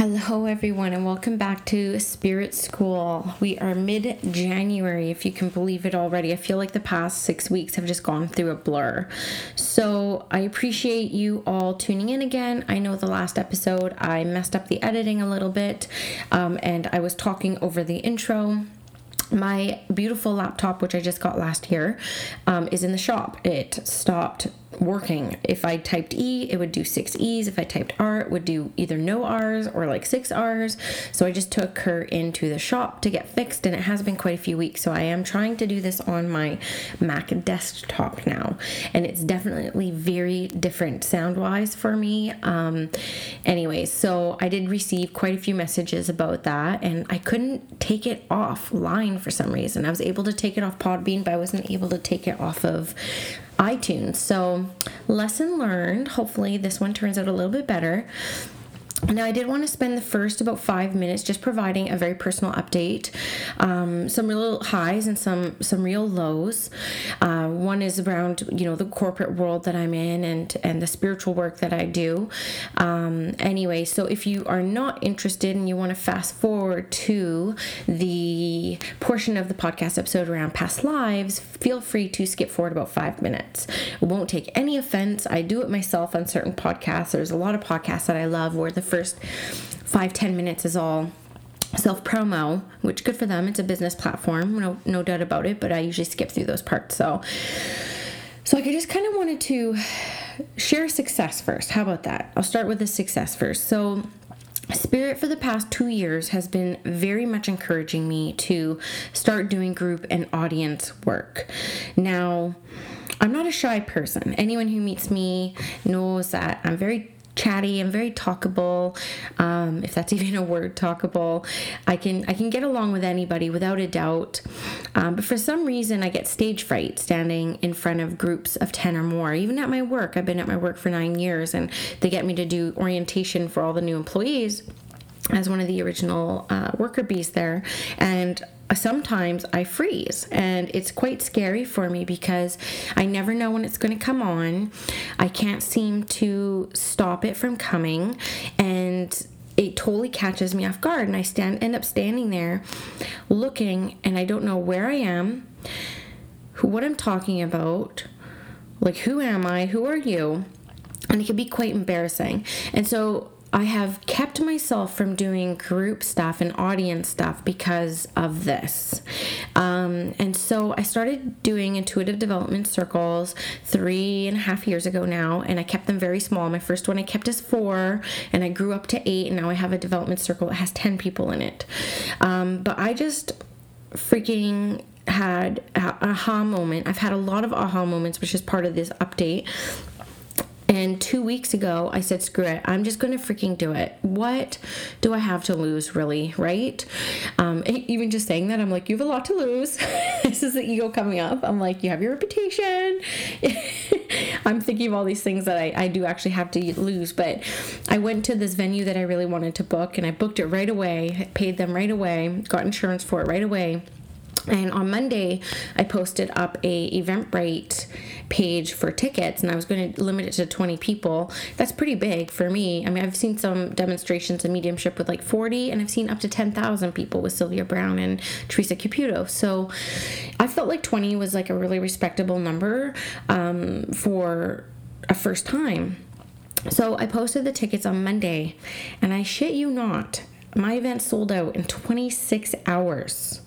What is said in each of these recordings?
Hello, everyone, and welcome back to Spirit School. We are mid January, if you can believe it already. I feel like the past six weeks have just gone through a blur. So, I appreciate you all tuning in again. I know the last episode I messed up the editing a little bit, um, and I was talking over the intro my beautiful laptop, which I just got last year, um, is in the shop. It stopped working. If I typed E, it would do six E's. If I typed R, it would do either no R's or like six R's. So I just took her into the shop to get fixed, and it has been quite a few weeks. So I am trying to do this on my Mac desktop now, and it's definitely very different sound wise for me. Um, anyways, so I did receive quite a few messages about that, and I couldn't take it offline for some reason. I was able to take it off Podbean, but I wasn't able to take it off of iTunes. So, lesson learned. Hopefully, this one turns out a little bit better. Now, I did want to spend the first about five minutes just providing a very personal update, um, some real highs and some some real lows. Uh, one is around you know the corporate world that I'm in and and the spiritual work that I do. Um, anyway, so if you are not interested and you want to fast forward to the portion of the podcast episode around past lives, feel free to skip forward about five minutes. It won't take any offense. I do it myself on certain podcasts. There's a lot of podcasts that I love where the first five ten minutes is all self promo, which good for them. It's a business platform, no no doubt about it. But I usually skip through those parts. So, so I just kind of wanted to share success first. How about that? I'll start with the success first. So. Spirit for the past two years has been very much encouraging me to start doing group and audience work. Now, I'm not a shy person. Anyone who meets me knows that I'm very chatty. I'm very talkable, um, if that's even a word, talkable. I can I can get along with anybody without a doubt. Um, but for some reason, I get stage fright standing in front of groups of ten or more. Even at my work, I've been at my work for nine years, and they get me to do orientation for all the new employees as one of the original uh, worker bees there, and sometimes I freeze and it's quite scary for me because I never know when it's going to come on. I can't seem to stop it from coming and it totally catches me off guard and I stand end up standing there looking and I don't know where I am, who, what I'm talking about, like who am I, who are you? And it can be quite embarrassing. And so I have kept myself from doing group stuff and audience stuff because of this. Um, and so I started doing intuitive development circles three and a half years ago now, and I kept them very small. My first one I kept as four, and I grew up to eight, and now I have a development circle that has 10 people in it. Um, but I just freaking had aha moment. I've had a lot of aha moments, which is part of this update. And two weeks ago, I said, screw it. I'm just going to freaking do it. What do I have to lose, really? Right? Um, even just saying that, I'm like, you have a lot to lose. this is the ego coming up. I'm like, you have your reputation. I'm thinking of all these things that I, I do actually have to lose. But I went to this venue that I really wanted to book and I booked it right away, paid them right away, got insurance for it right away and on Monday, I posted up a Eventbrite page for tickets, and I was going to limit it to 20 people. That's pretty big for me. I mean, I've seen some demonstrations of mediumship with like 40, and I've seen up to 10,000 people with Sylvia Browne and Teresa Caputo. So I felt like 20 was like a really respectable number um, for a first time. So I posted the tickets on Monday, and I shit you not, my event sold out in 26 hours.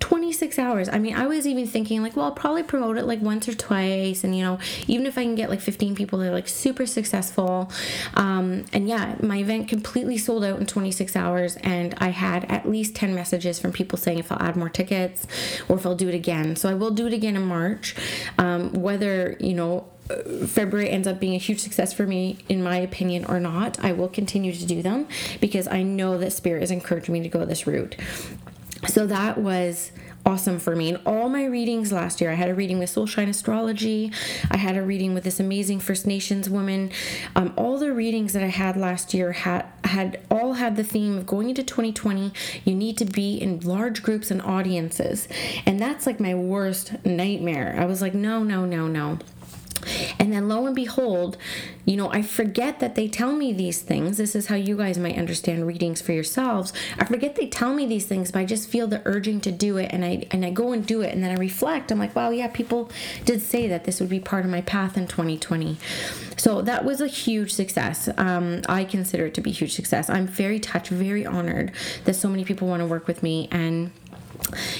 26 hours. I mean, I was even thinking like, well, I'll probably promote it like once or twice, and you know, even if I can get like 15 people, they're like super successful. Um, and yeah, my event completely sold out in 26 hours, and I had at least 10 messages from people saying if I'll add more tickets or if I'll do it again. So I will do it again in March. Um, whether you know February ends up being a huge success for me, in my opinion, or not, I will continue to do them because I know that Spirit is encouraging me to go this route. So that was awesome for me. In all my readings last year, I had a reading with Soulshine Astrology. I had a reading with this amazing First Nations woman. Um, all the readings that I had last year had had all had the theme of going into 2020. You need to be in large groups and audiences, and that's like my worst nightmare. I was like, no, no, no, no. And then lo and behold, you know, I forget that they tell me these things. This is how you guys might understand readings for yourselves. I forget they tell me these things, but I just feel the urging to do it and I and I go and do it and then I reflect. I'm like, wow, yeah, people did say that this would be part of my path in 2020. So that was a huge success. Um, I consider it to be huge success. I'm very touched, very honored that so many people want to work with me and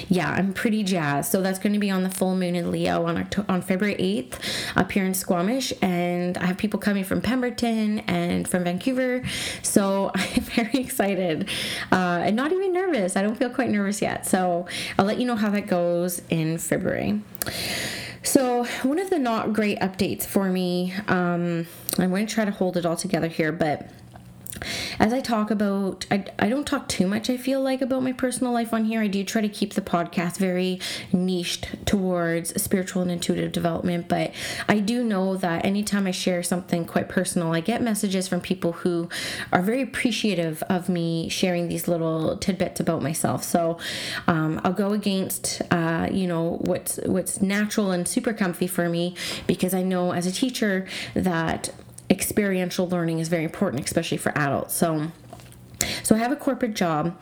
yeah, I'm pretty jazzed. So that's going to be on the full moon in Leo on October, on February 8th up here in Squamish, and I have people coming from Pemberton and from Vancouver. So I'm very excited uh, and not even nervous. I don't feel quite nervous yet. So I'll let you know how that goes in February. So, one of the not great updates for me, um, I'm going to try to hold it all together here, but as I talk about, I, I don't talk too much, I feel like, about my personal life on here. I do try to keep the podcast very niched towards spiritual and intuitive development, but I do know that anytime I share something quite personal, I get messages from people who are very appreciative of me sharing these little tidbits about myself. So um, I'll go against, uh, you know, what's what's natural and super comfy for me because I know as a teacher that experiential learning is very important, especially for adults. So, so I have a corporate job.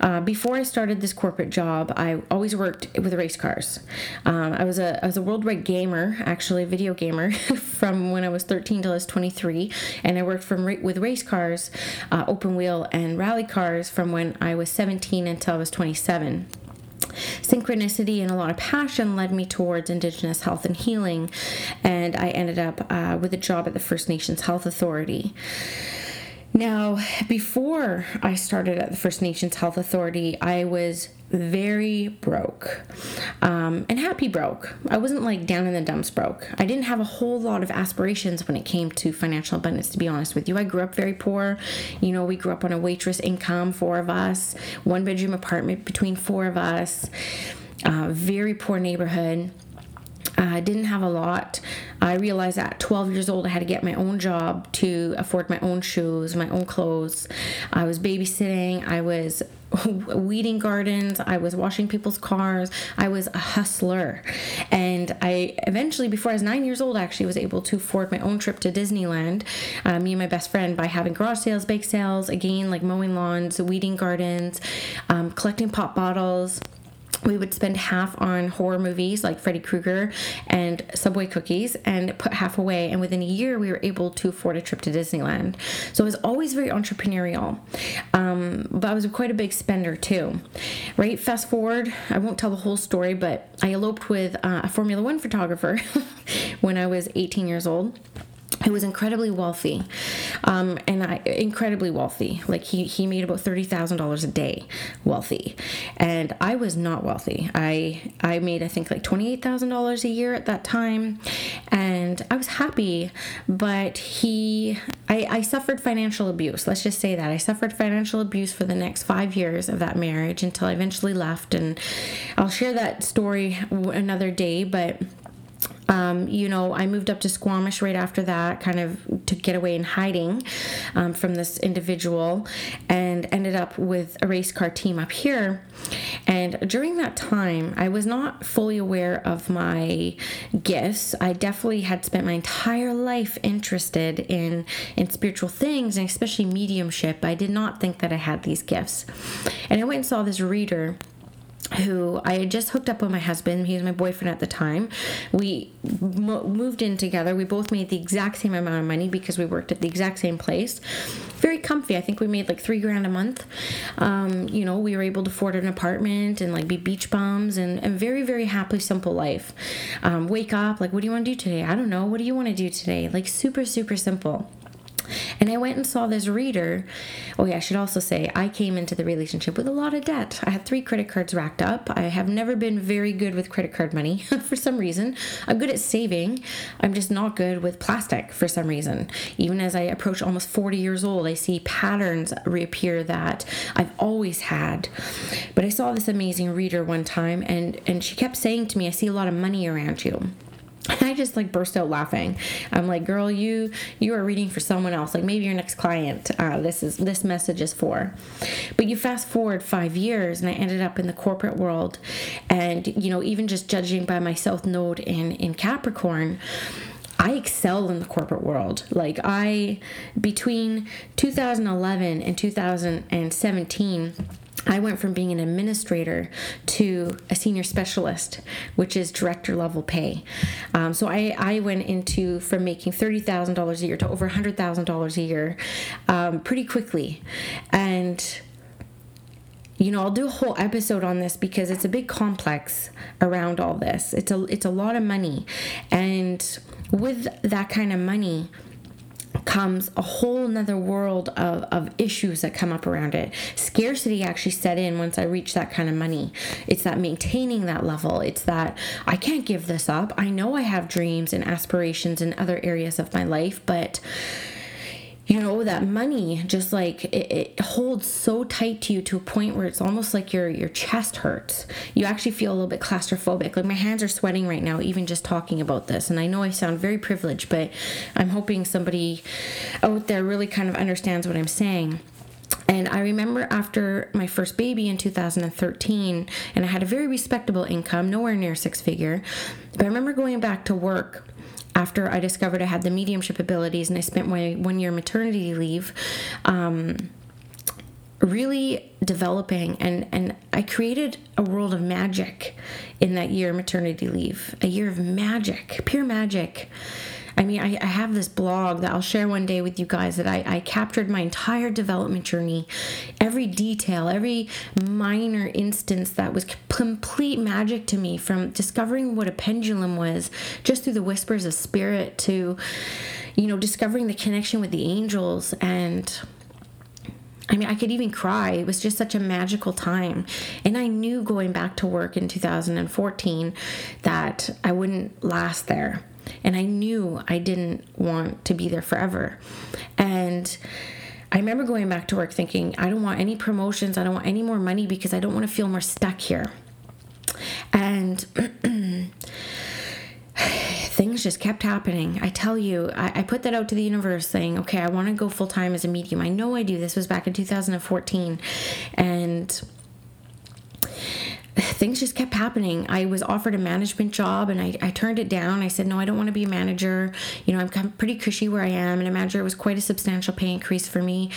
Uh, before I started this corporate job, I always worked with race cars. Um, I was a I was a worldwide gamer, actually a video gamer, from when I was 13 till I was 23, and I worked from with race cars, uh, open wheel and rally cars from when I was 17 until I was 27. Synchronicity and a lot of passion led me towards Indigenous health and healing, and I ended up uh, with a job at the First Nations Health Authority. Now, before I started at the First Nations Health Authority, I was very broke um, and happy broke. I wasn't like down in the dumps broke. I didn't have a whole lot of aspirations when it came to financial abundance, to be honest with you. I grew up very poor. You know, we grew up on a waitress income, four of us, one bedroom apartment between four of us, uh, very poor neighborhood. I didn't have a lot. I realized at 12 years old I had to get my own job to afford my own shoes, my own clothes. I was babysitting, I was weeding gardens, I was washing people's cars. I was a hustler. And I eventually, before I was nine years old, actually was able to afford my own trip to Disneyland, uh, me and my best friend, by having garage sales, bake sales, again, like mowing lawns, weeding gardens, um, collecting pop bottles we would spend half on horror movies like Freddy Krueger and Subway cookies and put half away. And within a year, we were able to afford a trip to Disneyland. So I was always very entrepreneurial. Um, but I was quite a big spender too. Right? Fast forward, I won't tell the whole story, but I eloped with uh, a Formula One photographer when I was 18 years old who was incredibly wealthy, um, and I incredibly wealthy. Like he he made about thirty thousand dollars a day, wealthy, and I was not wealthy. I I made I think like twenty eight thousand dollars a year at that time, and I was happy. But he I I suffered financial abuse. Let's just say that I suffered financial abuse for the next five years of that marriage until I eventually left, and I'll share that story another day, but um, you know, I moved up to Squamish right after that, kind of to get away in hiding um, from this individual, and ended up with a race car team up here. And during that time, I was not fully aware of my gifts. I definitely had spent my entire life interested in in spiritual things and especially mediumship. I did not think that I had these gifts. And I went and saw this reader who I had just hooked up with my husband. He was my boyfriend at the time. We mo- moved in together. We both made the exact same amount of money because we worked at the exact same place. Very comfy. I think we made like three grand a month. Um, you know, we were able to afford an apartment and like be beach bums and a very, very happy, simple life. Um, wake up, like, what do you want to do today? I don't know. What do you want to do today? Like, super, super simple. And I went and saw this reader. Oh, yeah, I should also say I came into the relationship with a lot of debt. I had three credit cards racked up. I have never been very good with credit card money for some reason. I'm good at saving, I'm just not good with plastic for some reason. Even as I approach almost 40 years old, I see patterns reappear that I've always had. But I saw this amazing reader one time, and, and she kept saying to me, I see a lot of money around you. I just like burst out laughing. I'm like, girl, you you are reading for someone else. Like maybe your next client. Uh, this is this message is for. But you fast forward five years, and I ended up in the corporate world, and you know even just judging by my South Node in in Capricorn. I excel in the corporate world. Like I between 2011 and 2017 I went from being an administrator to a senior specialist, which is director level pay. Um, so I, I went into from making $30,000 a year to over $100,000 a year um, pretty quickly. And you know, I'll do a whole episode on this because it's a big complex around all this. It's a it's a lot of money. And with that kind of money, comes a whole nother world of, of issues that come up around it. Scarcity actually set in once I reach that kind of money. It's that maintaining that level. It's that I can't give this up. I know I have dreams and aspirations in other areas of my life, but you know that money just like it, it, holds so tight to you to a point where it's almost like your your chest hurts. You actually feel a little bit claustrophobic. Like my hands are sweating right now even just talking about this. And i know i sound very privileged but i'm hoping somebody out there really kind of understands what i'm saying. And I remember after my first baby in 2013, and I had a very respectable income, nowhere near six figure. But I remember going back to work after I discovered I had the mediumship abilities and I spent my one year maternity leave. Um, really developing and and I created a world of magic in that year maternity leave a year of magic pure magic I mean, I, I, have this blog that I'll share one day with you guys that I, I captured my entire development journey, every detail, every minor instance that was complete magic to me from discovering what a pendulum was just through the whispers of spirit to, you know, discovering the connection with the angels and. I mean, I could even cry. It was just such a magical time. And I knew going back to work in 2014 that I wouldn't last there. And I knew I didn't want to be there forever. And I remember going back to work thinking, I don't want any promotions, I don't want any more money because I don't want to feel more stuck here. And things just kept happening. I tell you, I, I, put that out to the universe saying, okay, I want to go full time as a medium. I know I do. This was back in 2014. And things just kept happening. I was offered a management job and I, I turned it down. I said, no, I don't want to be a manager. You know, I'm pretty cushy where I am. And a manager was quite a substantial pay increase for me.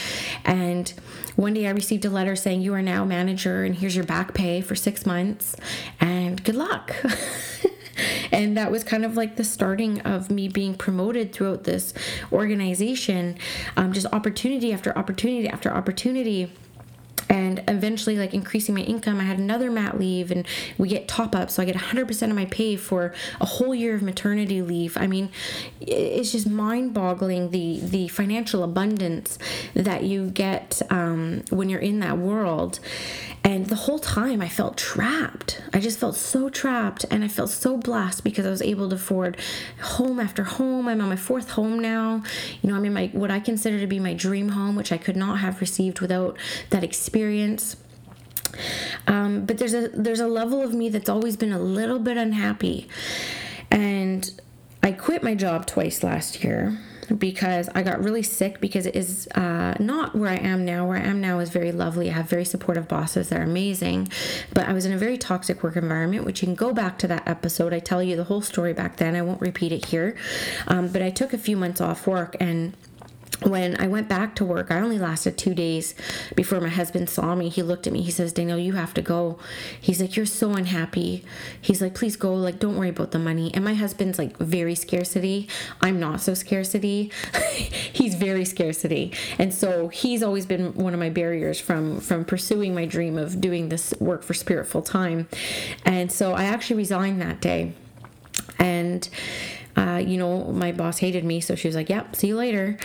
And one day I received a letter saying, you are now manager and here's your back pay for six months and good luck. and that was kind of like the starting of me being promoted throughout this organization um, just opportunity after opportunity after opportunity and eventually like increasing my income i had another mat leave and we get top up so i get 100% of my pay for a whole year of maternity leave i mean it's just mind boggling the the financial abundance that you get um, when you're in that world and the whole time I felt trapped. I just felt so trapped and I felt so blessed because I was able to afford home after home. I'm on my fourth home now. You know, I'm in my what I consider to be my dream home, which I could not have received without that experience. Um, but there's a there's a level of me that's always been a little bit unhappy. And I quit my job twice last year because I got really sick because it is uh, not where I am now. Where I am now is very lovely. I have very supportive bosses that are amazing, but I was in a very toxic work environment, which you can go back to that episode. I tell you the whole story back then. I won't repeat it here, um, but I took a few months off work and when I went back to work, I only lasted two days before my husband saw me. He looked at me. He says, Daniel, you have to go. He's like, You're so unhappy. He's like, Please go. Like, don't worry about the money. And my husband's like very scarcity. I'm not so scarcity. he's very scarcity. And so he's always been one of my barriers from from pursuing my dream of doing this work for spirit full time. And so I actually resigned that day. And uh, you know, my boss hated me, so she was like, "Yep, see you later."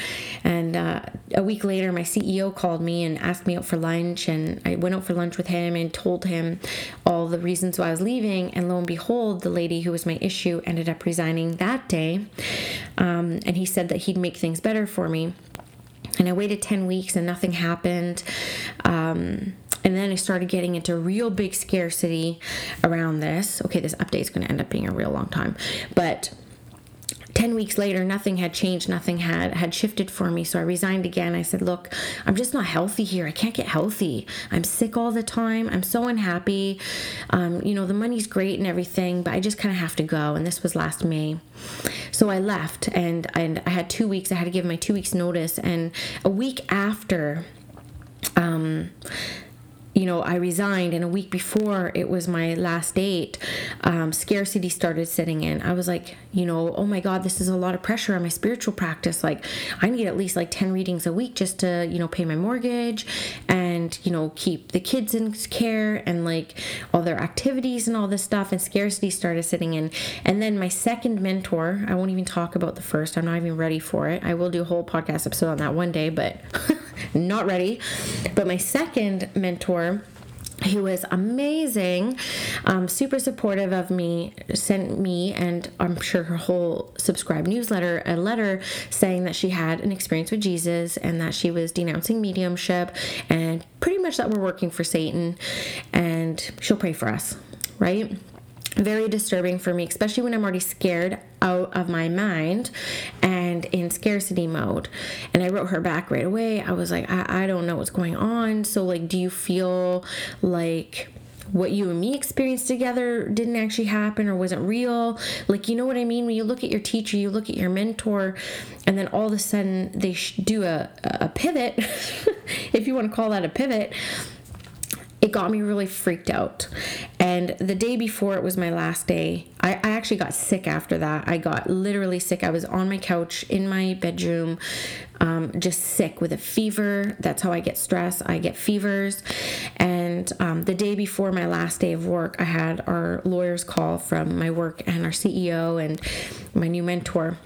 And uh, a week later, my CEO called me and asked me out for lunch, and I went out for lunch with him and told him all the reasons why I was leaving. And lo and behold, the lady who was my issue ended up resigning that day, um, and he said that he'd make things better for me. And I waited 10 weeks and nothing happened. Um, and then I started getting into real big scarcity around this. Okay, this update is going to end up being a real long time. But 10 weeks later nothing had changed nothing had had shifted for me. So i resigned again. I said look i'm just not healthy here. I can't get healthy. I'm sick all the time. I'm so unhappy. Um, you know the money's great and everything but i just kind of have to go. And this was last may. So i left and and i had two weeks. I had to give my two weeks notice. And a week after um you know, I resigned, and a week before it was my last date, um, scarcity started setting in. I was like, you know, oh my God, this is a lot of pressure on my spiritual practice. Like, I need at least like 10 readings a week just to, you know, pay my mortgage and, you know, keep the kids in care and like all their activities and all this stuff. And scarcity started sitting in. And then my second mentor, I won't even talk about the first, I'm not even ready for it. I will do a whole podcast episode on that one day, but not ready. But my second mentor, who was amazing, um, super supportive of me, sent me and I'm sure her whole subscribe newsletter a letter saying that she had an experience with Jesus and that she was denouncing mediumship and pretty much that we're working for Satan and she'll pray for us, right? Very disturbing for me, especially when I'm already scared out of my mind and in scarcity mode. And I wrote her back right away. I was like, I, I don't know what's going on. So, like, do you feel like what you and me experienced together didn't actually happen or wasn't real. Like, you know what I mean? When you look at your teacher, you look at your mentor, and then all of a sudden they do a, a pivot, if you want to call that a pivot, it got me really freaked out. And the day before it was my last day, I, I, actually got sick after that. I got literally sick. I was on my couch in my bedroom, um, just sick with a fever. That's how I get stress. I get fevers. And um, the day before my last day of work, I had our lawyers call from my work and our CEO and my new mentor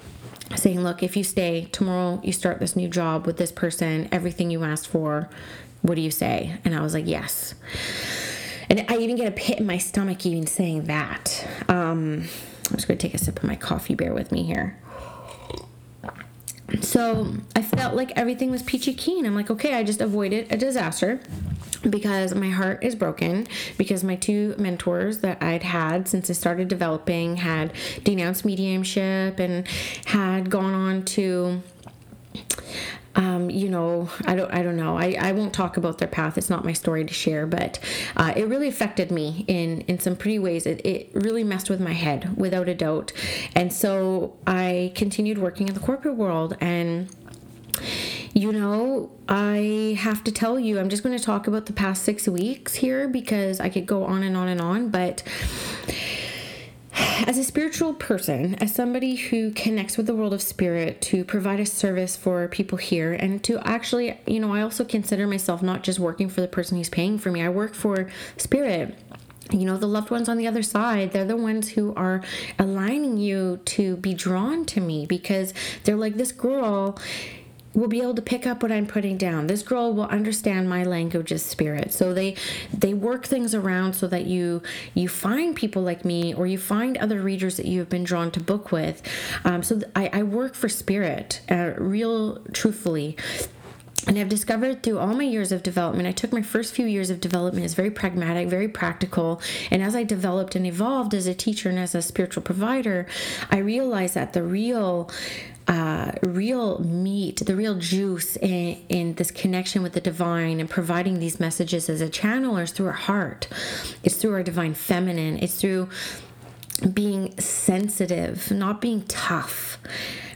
saying, Look, if you stay, tomorrow you start this new job with this person, everything you asked for, what do you say? And I was like, Yes. And I even get a pit in my stomach even saying that. Um, I'm just going to take a sip of my coffee. Bear with me here. So I felt like everything was peachy keen. I'm like, okay, I just avoided a disaster because my heart is broken because my two mentors that I'd had since I started developing had denounced mediumship and had gone on to um, you know, I don't, I don't know. I, I won't talk about their path. It's not my story to share, but uh, it really affected me in in some pretty ways. It, it really messed with my head, without a doubt. And so I continued working in the corporate world and you know, I have to tell you, I'm just going to talk about the past six weeks here because I could go on and on and on, but as a spiritual person, as somebody who connects with the world of spirit to provide a service for people here, and to actually, you know, I also consider myself not just working for the person who's paying for me, I work for spirit. You know the loved ones on the other side they're the ones who are aligning you to be drawn to me because they're like this girl will be able to pick up what I'm putting down. This girl will understand my language of spirit. So they they work things around so that you you find people like me or you find other readers that you have been drawn to book with. Um, so I, I work for spirit, uh, real truthfully. And I've discovered through all my years of development, I took my first few years of development as very pragmatic, very practical. And as I developed and evolved as a teacher and as a spiritual provider, I realized that the real uh, real meat, the real juice in, in this connection with the divine and providing these messages as a channeler is through our heart. It's through our divine feminine. It's through being sensitive, not being tough,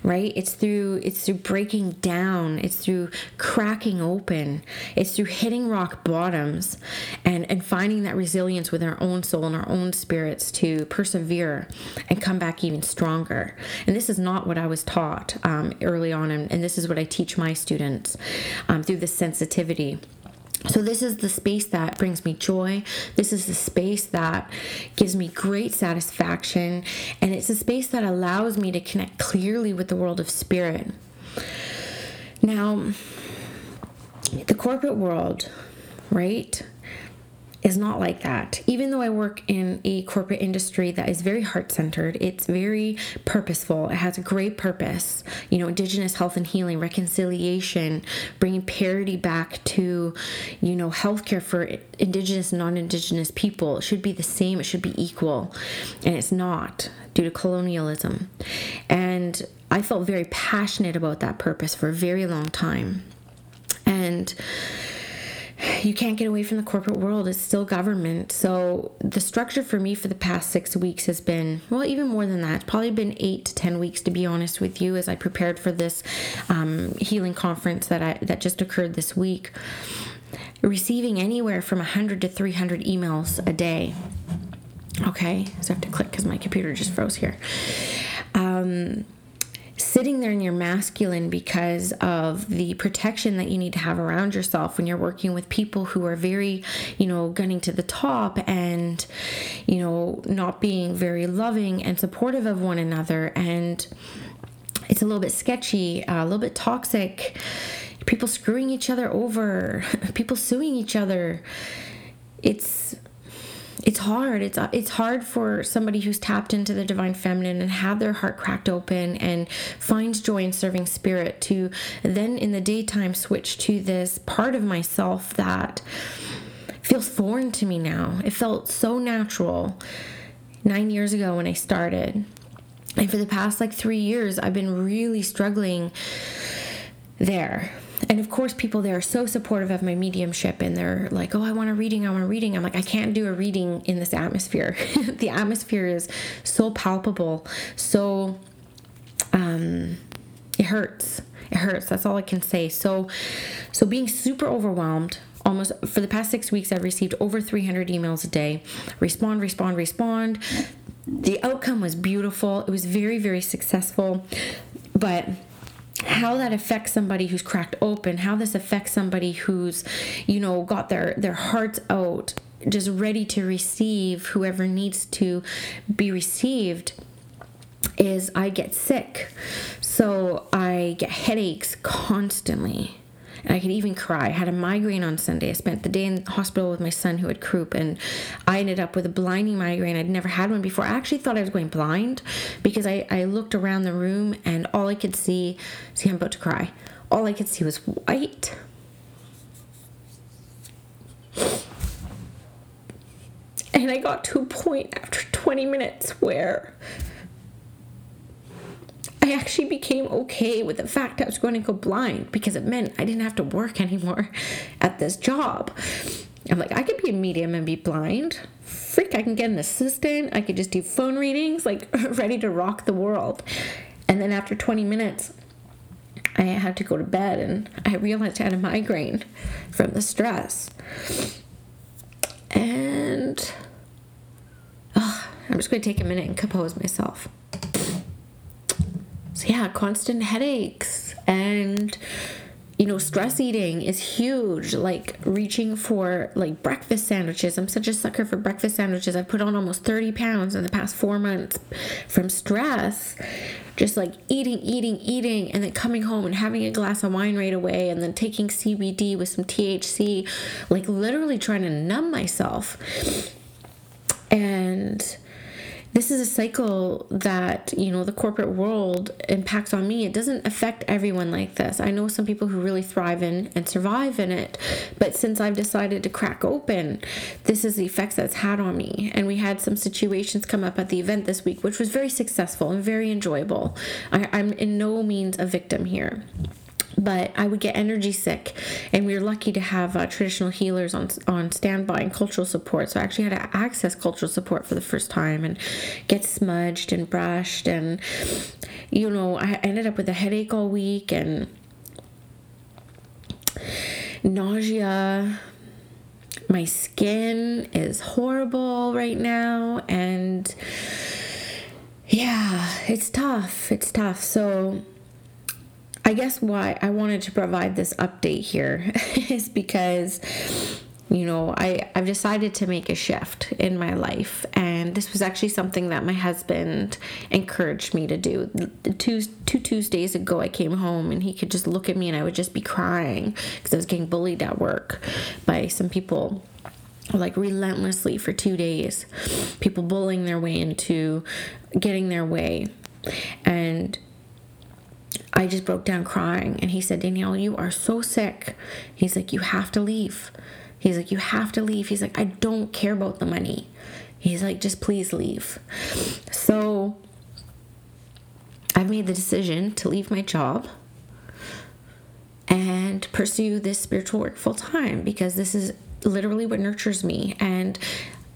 right? It's through it's through breaking down, it's through cracking open, it's through hitting rock bottoms and and finding that resilience with our own soul and our own spirits to persevere and come back even stronger. And this is not what I was taught um, early on, and, and, this is what I teach my students um, through the sensitivity. So, this is the space that brings me joy. This is the space that gives me great satisfaction. And it's a space that allows me to connect clearly with the world of spirit. Now, the corporate world, right? Is not like that. Even though I work in a corporate industry that is very heart centered, it's very purposeful, it has a great purpose. You know, Indigenous health and healing, reconciliation, bringing parity back to, you know, healthcare for Indigenous and non Indigenous people. It should be the same, it should be equal. And it's not due to colonialism. And I felt very passionate about that purpose for a very long time. And you can't get away from the corporate world. It's still government. So the structure for me for the past six weeks has been, well, even more than that. Probably been eight to 10 weeks, to be honest with you, as I prepared for this um, healing conference that, I, that just occurred this week. Receiving anywhere from 100 to 300 emails a day. Okay, so I have to click because my computer just froze here. Um, sitting there in your masculine because of the protection that you need to have around yourself when you're working with people who are very, you know, gunning to the top and, you know, not being very loving and supportive of one another. And it's a little bit sketchy, uh, a little bit toxic. People screwing each other over, people suing each other. It's it's hard. It's uh, it's hard for somebody who's tapped into the divine feminine and had their heart cracked open and finds joy in serving spirit to then in the daytime switch to this part of myself that feels foreign to me now. It felt so natural 9 years ago when I started. And for the past like 3 years I've been really struggling there and of course people there are so supportive of my mediumship and they're like oh i want a reading i want a reading. I'm like i can't do a reading in this atmosphere. The atmosphere is so palpable so um it hurts it hurts that's all i can say. So so being super overwhelmed almost for the past six weeks i've received over 300 emails a day. Respond respond respond. The outcome was beautiful it was very very successful but how that affects somebody who's cracked open how this affects somebody who's you know got their their hearts out just ready to receive whoever needs to be received is I get sick. So I get headaches constantly and I could even cry. I had a migraine on Sunday. I spent the day in the hospital with my son who had croup, and I ended up with a blinding migraine. I'd never had one before. I actually thought I was going blind because I, I looked around the room and all I could see, see, I'm about to cry. All I could see was white. And I got to a point after 20 minutes where I actually became okay with the fact I was going to go blind because it meant I didn't have to work anymore at this job. I'm like, I could be a medium and be blind. Freak, I can get an assistant. I could just do phone readings, like ready to rock the world. And then after 20 minutes, I had to go to bed and I realized I had a migraine from the stress. And oh, I'm just going to take a minute and compose myself yeah, constant headaches and you know, stress eating is huge. Like reaching for like breakfast sandwiches. I'm such a sucker for breakfast sandwiches. I've put on almost 30 pounds in the past four months from stress. Just like eating, eating, eating, and then coming home and having a glass of wine right away, and then taking CBD with some THC, like literally trying to numb myself. And this is a cycle that you know the corporate world impacts on me. It doesn't affect everyone like this. I know some people who really thrive in and survive in it but since i've decided to crack open this is the effects that's had on me. And we had some situations come up at the event this week which was very successful and very enjoyable. I, i'm in no means a victim here but I would get energy sick, and we were lucky to have uh, traditional healers on on standby and cultural support. So I actually had to access cultural support for the first time and get smudged and brushed, and you know I ended up with a headache all week and nausea. My skin is horrible right now, and yeah, it's tough. It's tough. So I guess why I wanted to provide this update here is because you know I, i've decided to make a shift in my life. And this was actually something that my husband encouraged me to do. Two, two tuesdays ago i came home and he could just look at me and i would just be crying because i was getting bullied at work by some people like relentlessly for two days. People bullying their way into getting their way. And I just broke down crying. And he said, Danielle, you are so sick. He's like, you have to leave. He's like, you have to leave. He's like, I don't care about the money. He's like, just please leave. So I've made the decision to leave my job and pursue this spiritual work full time because this is literally what nurtures me. And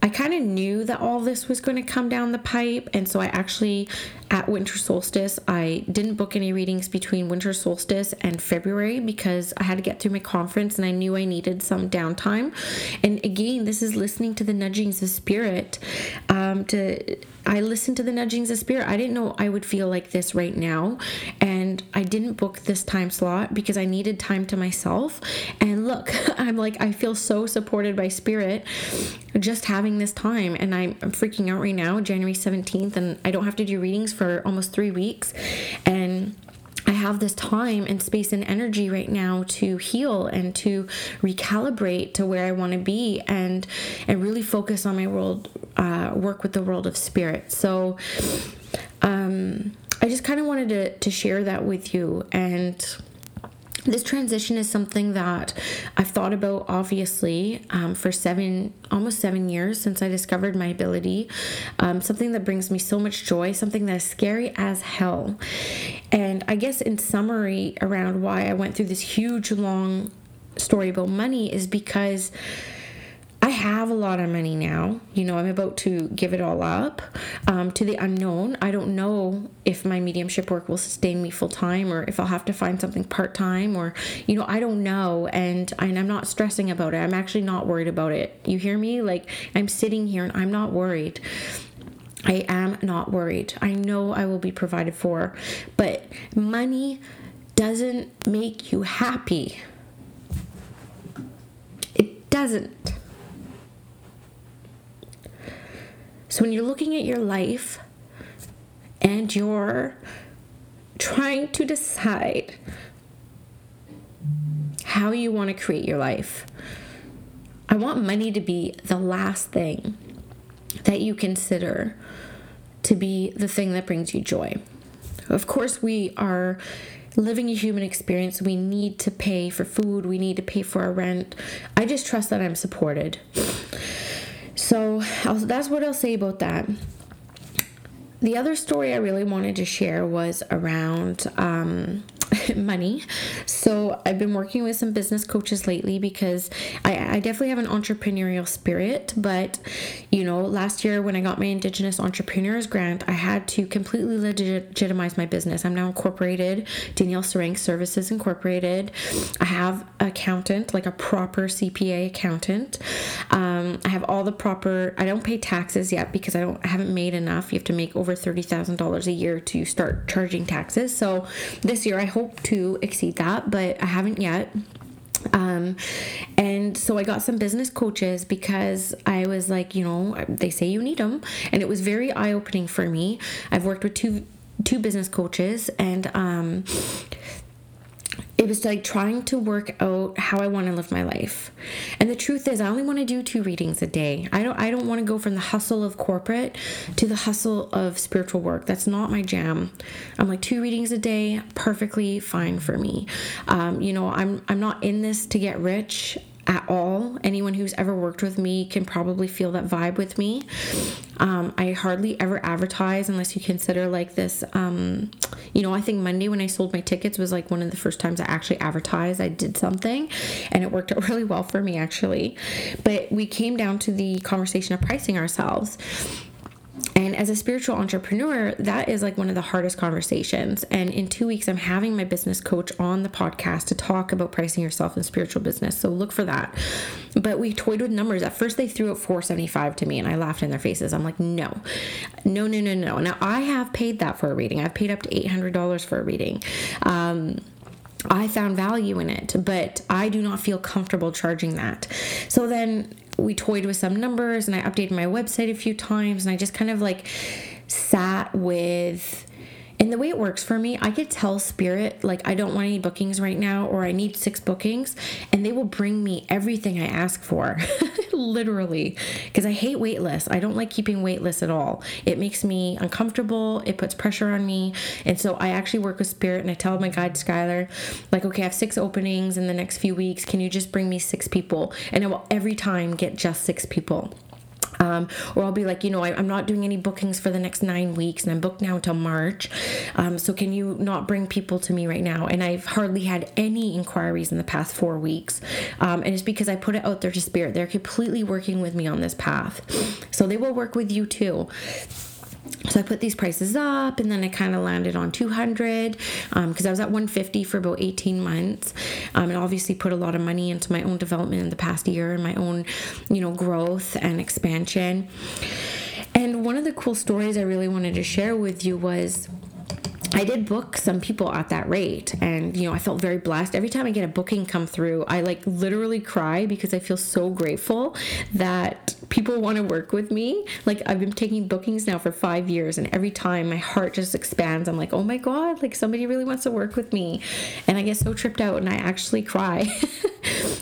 I kind of knew that all this was going to come down the pipe. And so I actually, at winter solstice, I didn't book any readings between winter solstice and February because I had to get through my conference and I knew I needed some downtime. And again, this is listening to the nudgings of spirit. Um, to I listened to the nudgings of spirit. I didn't know I would feel like this right now. And I didn't book this time slot because I needed time to myself. And look, I'm like, I feel so supported by spirit just having this time. And I'm, I'm freaking out right now, January 17th, and I don't have to do readings for almost three weeks. And I have this time and space and energy right now to heal and to recalibrate to where I want to be and and really focus on my world uh, work with the world of spirit. So um, I just kind of wanted to to share that with you and this transition is something that I've thought about obviously um, for seven, almost seven years since I discovered my ability. Um, something that brings me so much joy, something that is scary as hell. And I guess in summary, around why I went through this huge, long story about money is because I have a lot of money now. You know, I'm about to give it all up um, to the unknown. I don't know if my mediumship work will sustain me full time or if I'll have to find something part time or, you know, I don't know. And, and I'm not stressing about it. I'm actually not worried about it. You hear me? Like, I'm sitting here and I'm not worried. I am not worried. I know I will be provided for, but money doesn't make you happy. It doesn't. So when you're looking at your life and you're trying to decide how you want to create your life, I want money to be the last thing that you consider to be the thing that brings you joy. Of course, we are living a human experience. We need to pay for food, we need to pay for our rent. I just trust that I'm supported. So I'll, that's what I'll say about that. The other story I really wanted to share was around um, money. So I've been working with some business coaches lately because I, I, definitely have an entrepreneurial spirit. But, you know, last year when I got my Indigenous Entrepreneurs Grant, I had to completely legitimize my business. I'm now incorporated, Danielle Serank Services Incorporated. I have accountant, like a proper CPA accountant. Um, I have all the proper, I don't pay taxes yet because I don't I haven't made enough. You have to make over $30,000 a year to start charging taxes. So this year I hope to exceed that, but I haven't yet. Um, and so I got some business coaches because I was like, you know, they say you need them, and it was very eye opening for me. I've worked with two two business coaches, and um, it was like trying to work out how I want to live my life. And the truth is I only want to do two readings a day. I don't I don't want to go from the hustle of corporate to the hustle of spiritual work. That's not my jam. I'm like two readings a day, perfectly fine for me. Um, you know, I'm I'm not in this to get rich. At all. Anyone who's ever worked with me can probably feel that vibe with me. Um, I hardly ever advertise unless you consider like this. Um, you know, I think Monday when I sold my tickets was like one of the first times I actually advertised. I did something and it worked out really well for me actually. But we came down to the conversation of pricing ourselves. And as a spiritual entrepreneur, that is like one of the hardest conversations. And in two weeks, I'm having my business coach on the podcast to talk about pricing yourself in spiritual business. So look for that. But we toyed with numbers. At first, they threw out 475 to me, and I laughed in their faces. I'm like, no, no, no, no, no. Now I have paid that for a reading. I've paid up to $800 for a reading. Um, I found value in it, but I do not feel comfortable charging that. So then we toyed with some numbers and I updated my website a few times and I just kind of like sat with and the way it works for me, I could tell Spirit, like, I don't want any bookings right now, or I need six bookings, and they will bring me everything I ask for. Literally. Because I hate wait lists. I don't like keeping wait lists at all. It makes me uncomfortable, it puts pressure on me. And so I actually work with Spirit, and I tell my guide, Skylar, like, okay, I have six openings in the next few weeks. Can you just bring me six people? And I will every time get just six people. Um, or I'll be like, you know, I, am not doing any bookings for the next nine weeks and I'm booked now until March. Um, so can you not bring people to me right now? And I've hardly had any inquiries in the past four weeks. Um, and it's because I put it out there to Spirit. They're completely working with me on this path. So they will work with you too so I put these prices up and then I kind of landed on 200 because um, I was at 150 for about 18 months um, and obviously put a lot of money into my own development in the past year and my own you know growth and expansion. And one of the cool stories I really wanted to share with you was I did book some people at that rate and you know I felt very blessed. Every time I get a booking come through I like literally cry because I feel so grateful that people want to work with me. Like I've been taking bookings now for 5 years and every time my heart just expands. I'm like oh my god like somebody really wants to work with me. And I get so tripped out and I actually cry.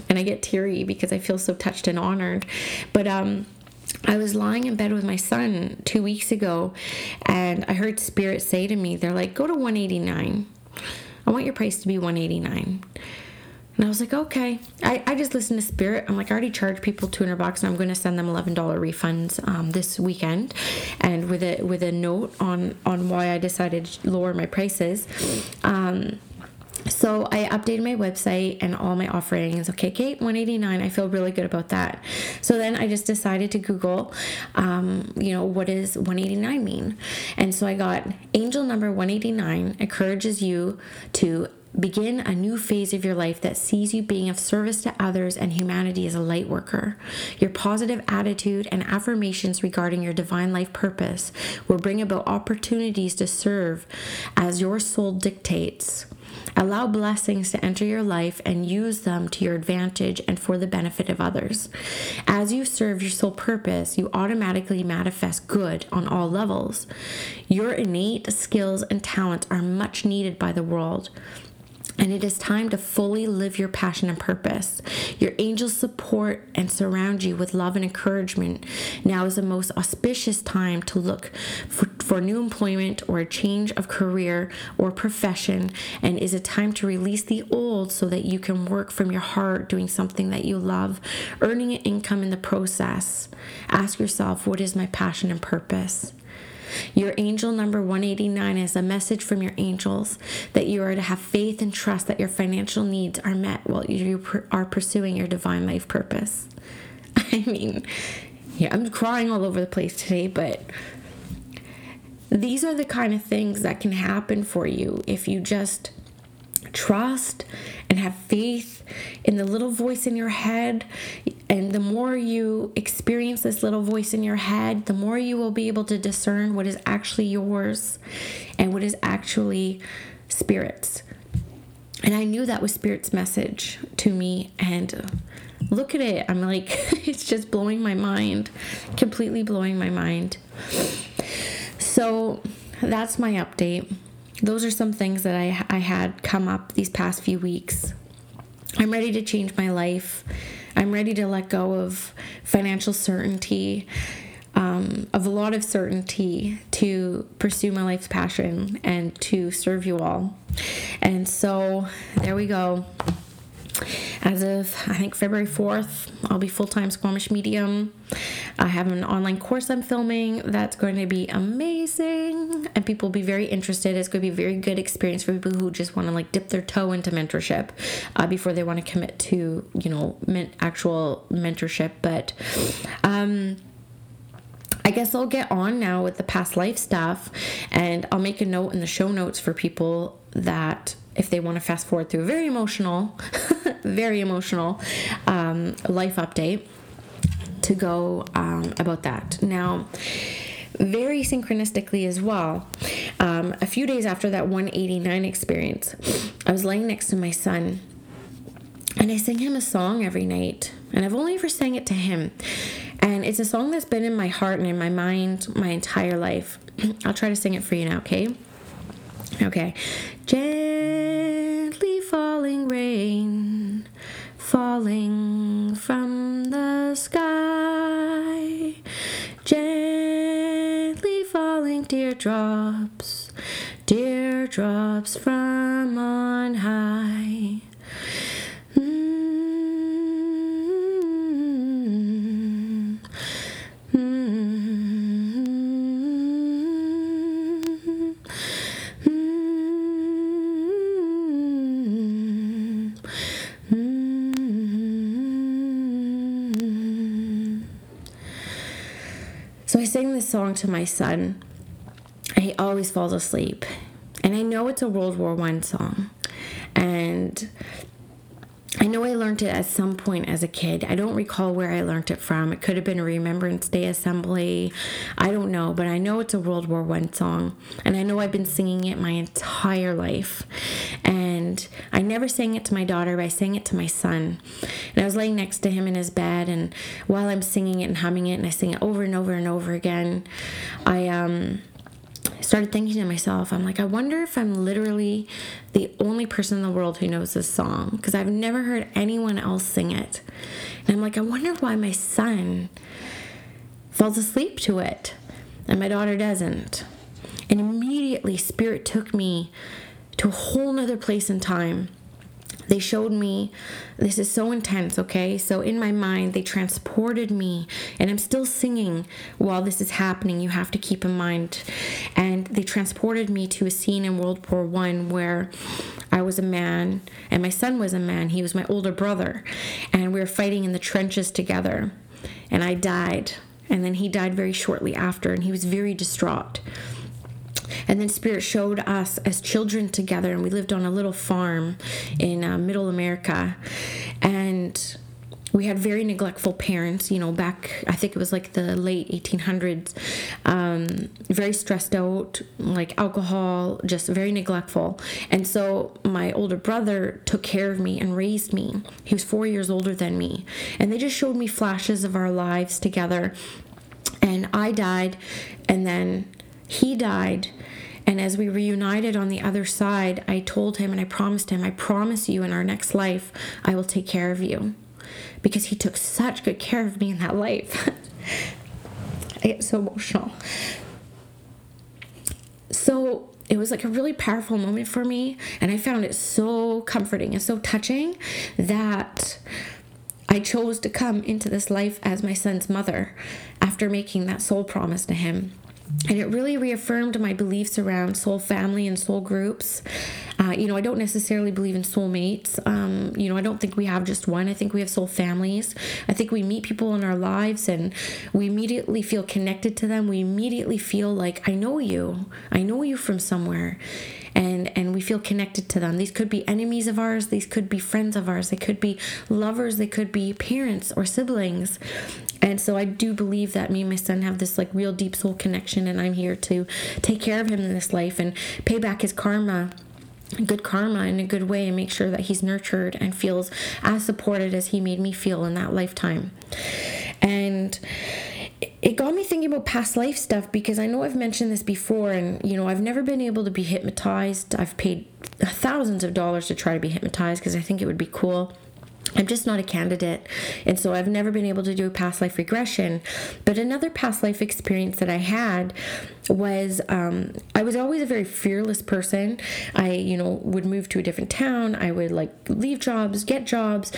And I get teary because I feel so touched and honored. But um I was lying in bed with my son two weeks ago, and I heard Spirit say to me, They're like, go to 189. I want your price to be 189. And I was like, okay. I, I just listened to Spirit. I'm like, I already charged people 200 bucks, and I'm going to send them $11 refunds um, this weekend, and with a with a note on on why I decided to lower my prices. Um, so I updated my website and all my offerings. Okay, Kate, 189. I feel really good about that. So then I just decided to Google, um, you know, what does 189 mean? And so I got angel number 189 encourages you to begin a new phase of your life that sees you being of service to others and humanity as a light worker. Your positive attitude and affirmations regarding your divine life purpose will bring about opportunities to serve as your soul dictates. Allow blessings to enter your life and use them to your advantage and for the benefit of others. As you serve your soul purpose, you automatically manifest good on all levels. Your innate skills and talents are much needed by the world and it is time to fully live your passion and purpose. Your angels support and surround you with love and encouragement. Now is the most auspicious time to look for, for new employment or a change of career or profession, and is a time to release the old so that you can work from your heart doing something that you love, earning an income in the process. Ask yourself, what is my passion and purpose? Your angel number 189 is a message from your angels that you are to have faith and trust that your financial needs are met while you are pursuing your divine life purpose. I mean, yeah, I'm crying all over the place today, but these are the kind of things that can happen for you if you just trust and have faith in the little voice in your head. And the more you experience this little voice in your head, the more you will be able to discern what is actually yours and what is actually Spirit's. And I knew that was Spirit's message to me. And look at it. I'm like, it's just blowing my mind, completely blowing my mind. So that's my update those are some things that I, I had come up these past few weeks. I'm ready to change my life. I'm ready to let go of financial certainty, um, of a lot of certainty to pursue my life's passion and to serve you all. And so there we go. As of I think February 4th, I'll be full time Squamish medium. I have an online course I'm filming that's going to be amazing and people will be very interested. It's going to be a very good experience for people who just want to like dip their toe into mentorship uh, before they want to commit to, you know, men- actual mentorship. But, um, I guess I'll get on now with the past life stuff and I'll make a note in the show notes for people that if they want to fast forward through very emotional, very emotional um, life update to go um, about that. Now, very synchronistically as well, um, a few days after that 189 experience, I was laying next to my son and I sing him a song every night. And I've only ever sang it to him. And it's a song that's been in my heart and in my mind my entire life. I'll try to sing it for you now, okay? Okay. Gently falling rain, falling from the sky. Gently falling teardrops, teardrops from on high. Song to my son, he always falls asleep. And I know it's a World War One song, and I know I learned it at some point as a kid. I don't recall where I learned it from. It could have been a Remembrance Day assembly. I don't know, but I know it's a World War One song, and I know I've been singing it my entire life. And I never sang it to my daughter, but I sang it to my son. And I was laying next to him in his bed, and while I'm singing it and humming it, and I sing it over and over and over again, I um started thinking to myself, I'm like, I wonder if I'm literally the only person in the world who knows this song because I've never heard anyone else sing it. And I'm like, I wonder why my son falls asleep to it and my daughter doesn't. And immediately, Spirit took me to a whole nother place in time. They showed me this is so intense okay? So in my mind they transported me and i'm still singing while this is happening you have to keep in mind. And they transported me to a scene in world war one where i was a man and my son was a man he was my older brother and we were fighting in the trenches together and i died. And then he died very shortly after and he was very distraught and then Spirit showed us as children together, and we lived on a little farm in uh, middle America. And we had very neglectful parents, you know, back, I think it was like the late 1800s, um, very stressed out, like alcohol, just very neglectful. And so my older brother took care of me and raised me. He was four years older than me. And they just showed me flashes of our lives together. And I died, and then he died. And as we reunited on the other side, I told him and I promised him, I promise you in our next life, I will take care of you. Because he took such good care of me in that life. I get so emotional. So it was like a really powerful moment for me. And I found it so comforting and so touching that I chose to come into this life as my son's mother after making that soul promise to him and it really reaffirmed my beliefs around soul family and soul groups. Uh, you know, I don't necessarily believe in soulmates. Um, you know, I don't think we have just one. I think we have soul families. I think we meet people in our lives and we immediately feel connected to them. We immediately feel like, I know you. I know you from somewhere. And, and we feel connected to them. These could be enemies of ours, these could be friends of ours, they could be lovers, they could be parents or siblings. And so I do believe that me and my son have this like real deep soul connection, and I'm here to take care of him in this life and pay back his karma good karma in a good way and make sure that he's nurtured and feels as supported as he made me feel in that lifetime. And it got me thinking about past life stuff because I know I've mentioned this before and you know I've never been able to be hypnotized. I've paid thousands of dollars to try to be hypnotized because I think it would be cool I'm just not a candidate. And so I've never been able to do a past life regression. But another past life experience that I had was um, I was always a very fearless person. I, you know, would move to a different town. I would like leave jobs, get jobs,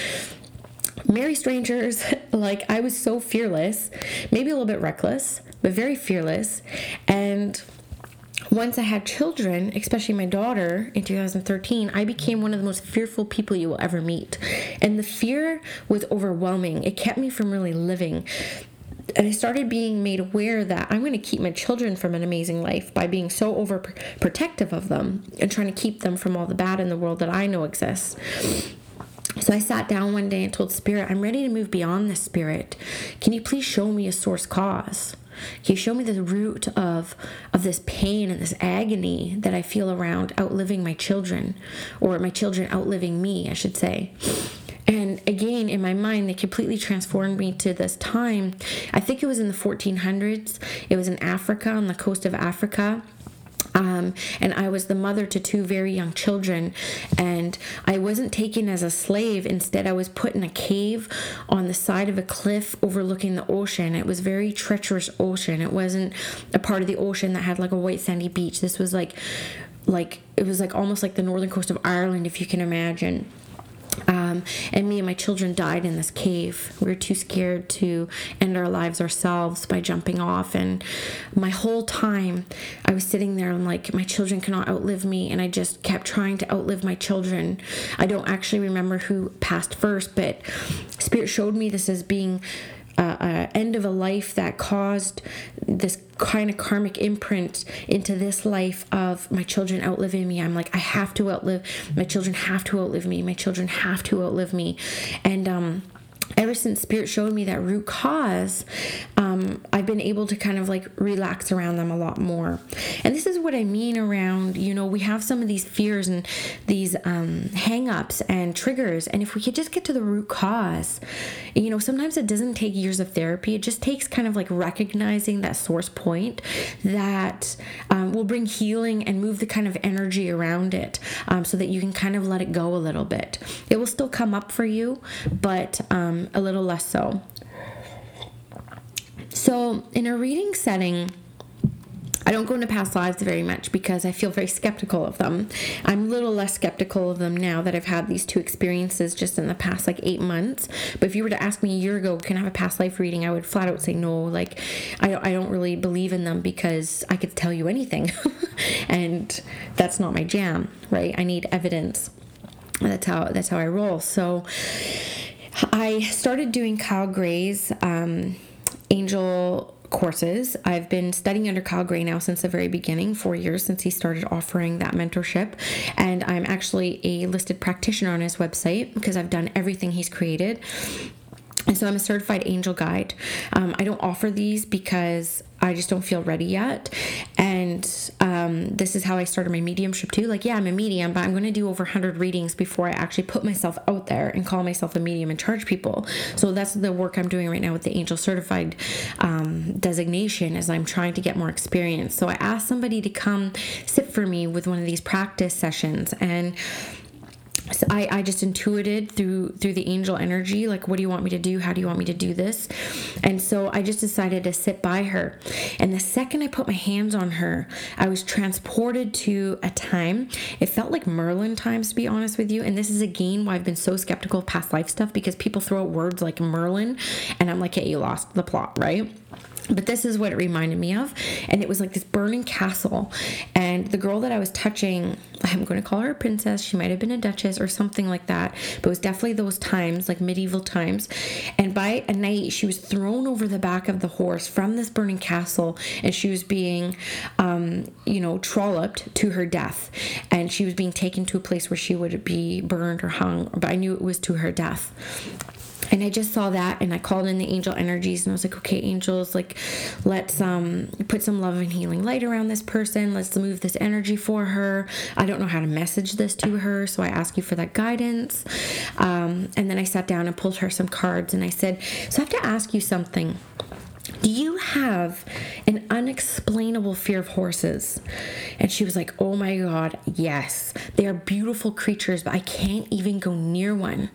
marry strangers. like I was so fearless, maybe a little bit reckless, but very fearless. And once I had children, especially my daughter in 2013, I became one of the most fearful people you will ever meet. And the fear was overwhelming. It kept me from really living. And I started being made aware that I'm going to keep my children from an amazing life by being so overprotective of them and trying to keep them from all the bad in the world that I know exists. So I sat down one day and told Spirit, I'm ready to move beyond this spirit. Can you please show me a source cause? Can you show me the root of of this pain and this agony that I feel around outliving my children, or my children outliving me, I should say. And again, in my mind, they completely transformed me to this time. I think it was in the 1400s. It was in Africa, on the coast of Africa um, and I was the mother to two very young children. And I wasn't taken as a slave. Instead, I was put in a cave on the side of a cliff overlooking the ocean. It was very treacherous ocean. It wasn't a part of the ocean that had like a white sandy beach. This was like, like it was like almost like the northern coast of Ireland, if you can imagine. Um, and me and my children died in this cave. We were too scared to end our lives ourselves by jumping off. And my whole time, I was sitting there and like, my children cannot outlive me. And I just kept trying to outlive my children. I don't actually remember who passed first, but Spirit showed me this as being uh, uh, end of a life that caused this kind of karmic imprint into this life of my children outliving me. I'm like, I have to outlive my children. Have to outlive me. My children have to outlive me, and um, ever since spirit showed me that root cause um, i've been able to kind of like relax around them a lot more. And this is what i mean around you know we have some of these fears and these um, hang-ups and triggers. And if we could just get to the root cause you know sometimes it doesn't take years of therapy. It just takes kind of like recognizing that source point that um, will bring healing and move the kind of energy around it um, so that you can kind of let it go a little bit. It will still come up for you but um, um, a little less so. So, in a reading setting, I don't go into past lives very much because I feel very skeptical of them. I'm a little less skeptical of them now that I've had these two experiences just in the past like eight months. But if you were to ask me a year ago, can I have a past life reading? I would flat out say no. Like, I I don't really believe in them because I could tell you anything. and that's not my jam, right? I need evidence. That's how that's how I roll. So I started doing Kyle Gray's um, angel courses. I've been studying under Kyle Gray now since the very beginning, four years since he started offering that mentorship. And I'm actually a listed practitioner on his website because I've done everything he's created. And so I'm a certified angel guide. Um, I don't offer these because I just don't feel ready yet. And um, this is how I started my mediumship too. Like, yeah, I'm a medium, but I'm going to do over 100 readings before I actually put myself out there and call myself a medium and charge people. So that's the work I'm doing right now with the angel certified um, designation as I'm trying to get more experience. So I asked somebody to come sit for me with one of these practice sessions and so I, I just intuited through through the angel energy like what do you want me to do? How do you want me to do this? And so i just decided to sit by her. And the second i put my hands on her i was transported to a time. It felt like merlin times to be honest with you. And this is again why i've been so skeptical of past life stuff because people throw out words like merlin and i'm like hey you lost the plot right but this is what it reminded me of. And it was like this burning castle. And the girl that i was touching i'm going to call her a princess. She might have been a duchess or something like that. But it was definitely those times like medieval times. And by a night she was thrown over the back of the horse from this burning castle. And she was being um, you know trolloped to her death. And she was being taken to a place where she would be burned or hung. But i knew it was to her death and I just saw that and I called in the angel energies and I was like, okay, angels, like let's um put some love and healing light around this person. Let's move this energy for her. I don't know how to message this to her, so I ask you for that guidance. Um, and then I sat down and pulled her some cards and I said, so I have to ask you something. Do you have an unexplainable fear of horses? And she was like, Oh my God, yes. They are beautiful creatures, but I can't even go near one.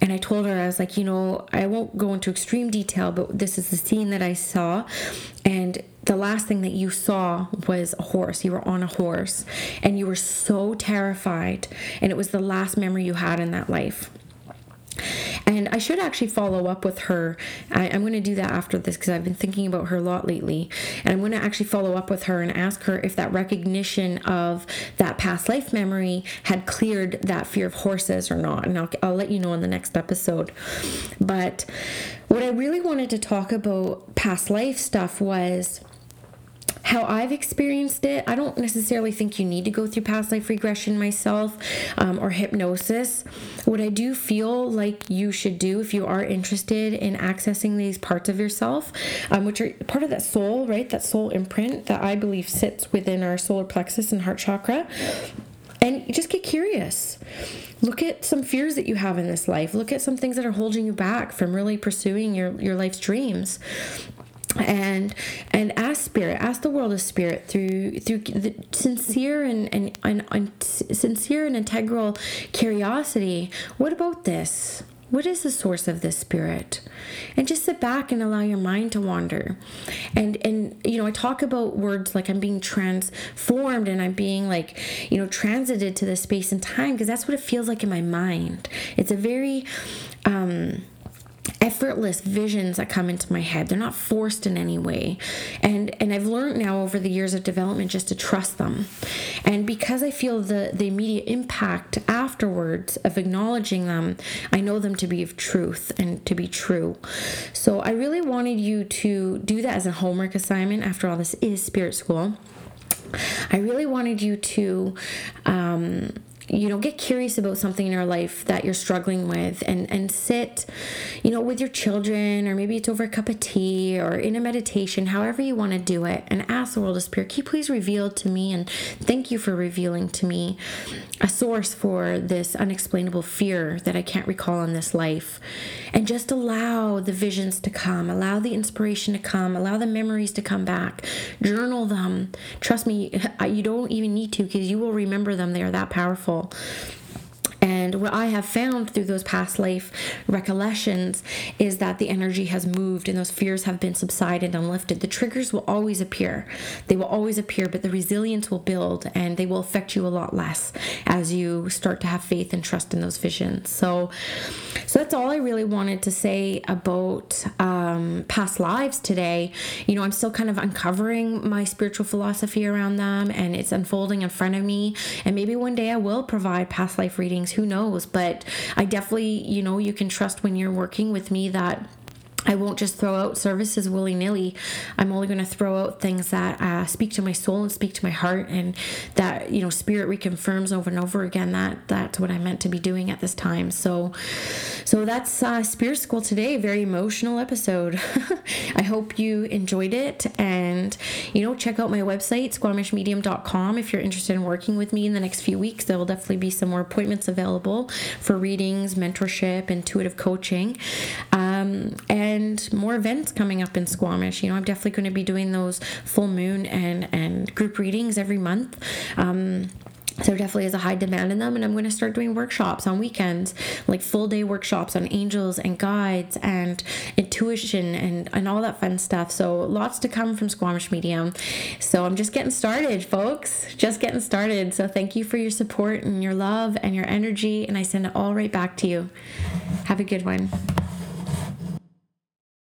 And I told her, I was like, You know, I won't go into extreme detail, but this is the scene that I saw. And the last thing that you saw was a horse. You were on a horse and you were so terrified. And it was the last memory you had in that life. And I should actually follow up with her. I, am going to do that after this because I've been thinking about her a lot lately. And I'm going to actually follow up with her and ask her if that recognition of that past life memory had cleared that fear of horses or not. And I'll, I'll let you know in the next episode. But what I really wanted to talk about past life stuff was how I've experienced it, I don't necessarily think you need to go through past life regression myself um, or hypnosis. What I do feel like you should do if you are interested in accessing these parts of yourself, um, which are part of that soul, right? That soul imprint that I believe sits within our solar plexus and heart chakra. And just get curious. Look at some fears that you have in this life. Look at some things that are holding you back from really pursuing your, your life's dreams and and ask spirit ask the world of spirit through through sincere and, and, and, and sincere and integral curiosity. What about this? What is the source of this spirit? And just sit back and allow your mind to wander. And and you know i talk about words like i'm being transformed and i'm being like you know transited to the space and time because that's what it feels like in my mind. It's a very um effortless visions that come into my head. They're not forced in any way. And and i've learned now over the years of development just to trust them. And because i feel the the immediate impact afterwards of acknowledging them i know them to be of truth and to be true. So i really wanted you to do that as a homework assignment after all this is spirit school. I really wanted you to um, you know get curious about something in your life that you're struggling with and and sit you know with your children or maybe it's over a cup of tea or in a meditation however you want to do it and ask the world of spirit can you please reveal to me and thank you for revealing to me a source for this unexplainable fear that i can't recall in this life? And just allow the visions to come allow the inspiration to come allow the memories to come back. Journal them. Trust me you don't even need to because you will remember them. They are that powerful all and what I have found through those past life recollections is that the energy has moved and those fears have been subsided and lifted. The triggers will always appear. They will always appear, but the resilience will build and they will affect you a lot less as you start to have faith and trust in those visions. So, so that's all I really wanted to say about um, past lives today. You know, I'm still kind of uncovering my spiritual philosophy around them and it's unfolding in front of me. And maybe one day I will provide past life readings who knows? But I definitely, you know, you can trust when you're working with me that I won't just throw out services willy nilly. I'm only going to throw out things that uh, speak to my soul and speak to my heart, and that you know, spirit reconfirms over and over again that that's what I meant to be doing at this time. So, so that's uh, Spirit School today. Very emotional episode. I hope you enjoyed it, and you know, check out my website squamishmedium.com if you're interested in working with me in the next few weeks. There will definitely be some more appointments available for readings, mentorship, intuitive coaching, um, and and more events coming up in Squamish. You know, I'm definitely going to be doing those full moon and and group readings every month. Um, so definitely is a high demand in them and i'm going to start doing workshops on weekends like full day workshops on angels and guides and intuition and, and all that fun stuff. So lots to come from squamish medium. So i'm just getting started folks just getting started. So thank you for your support and your love and your energy and i send it all right back to you. Have a good one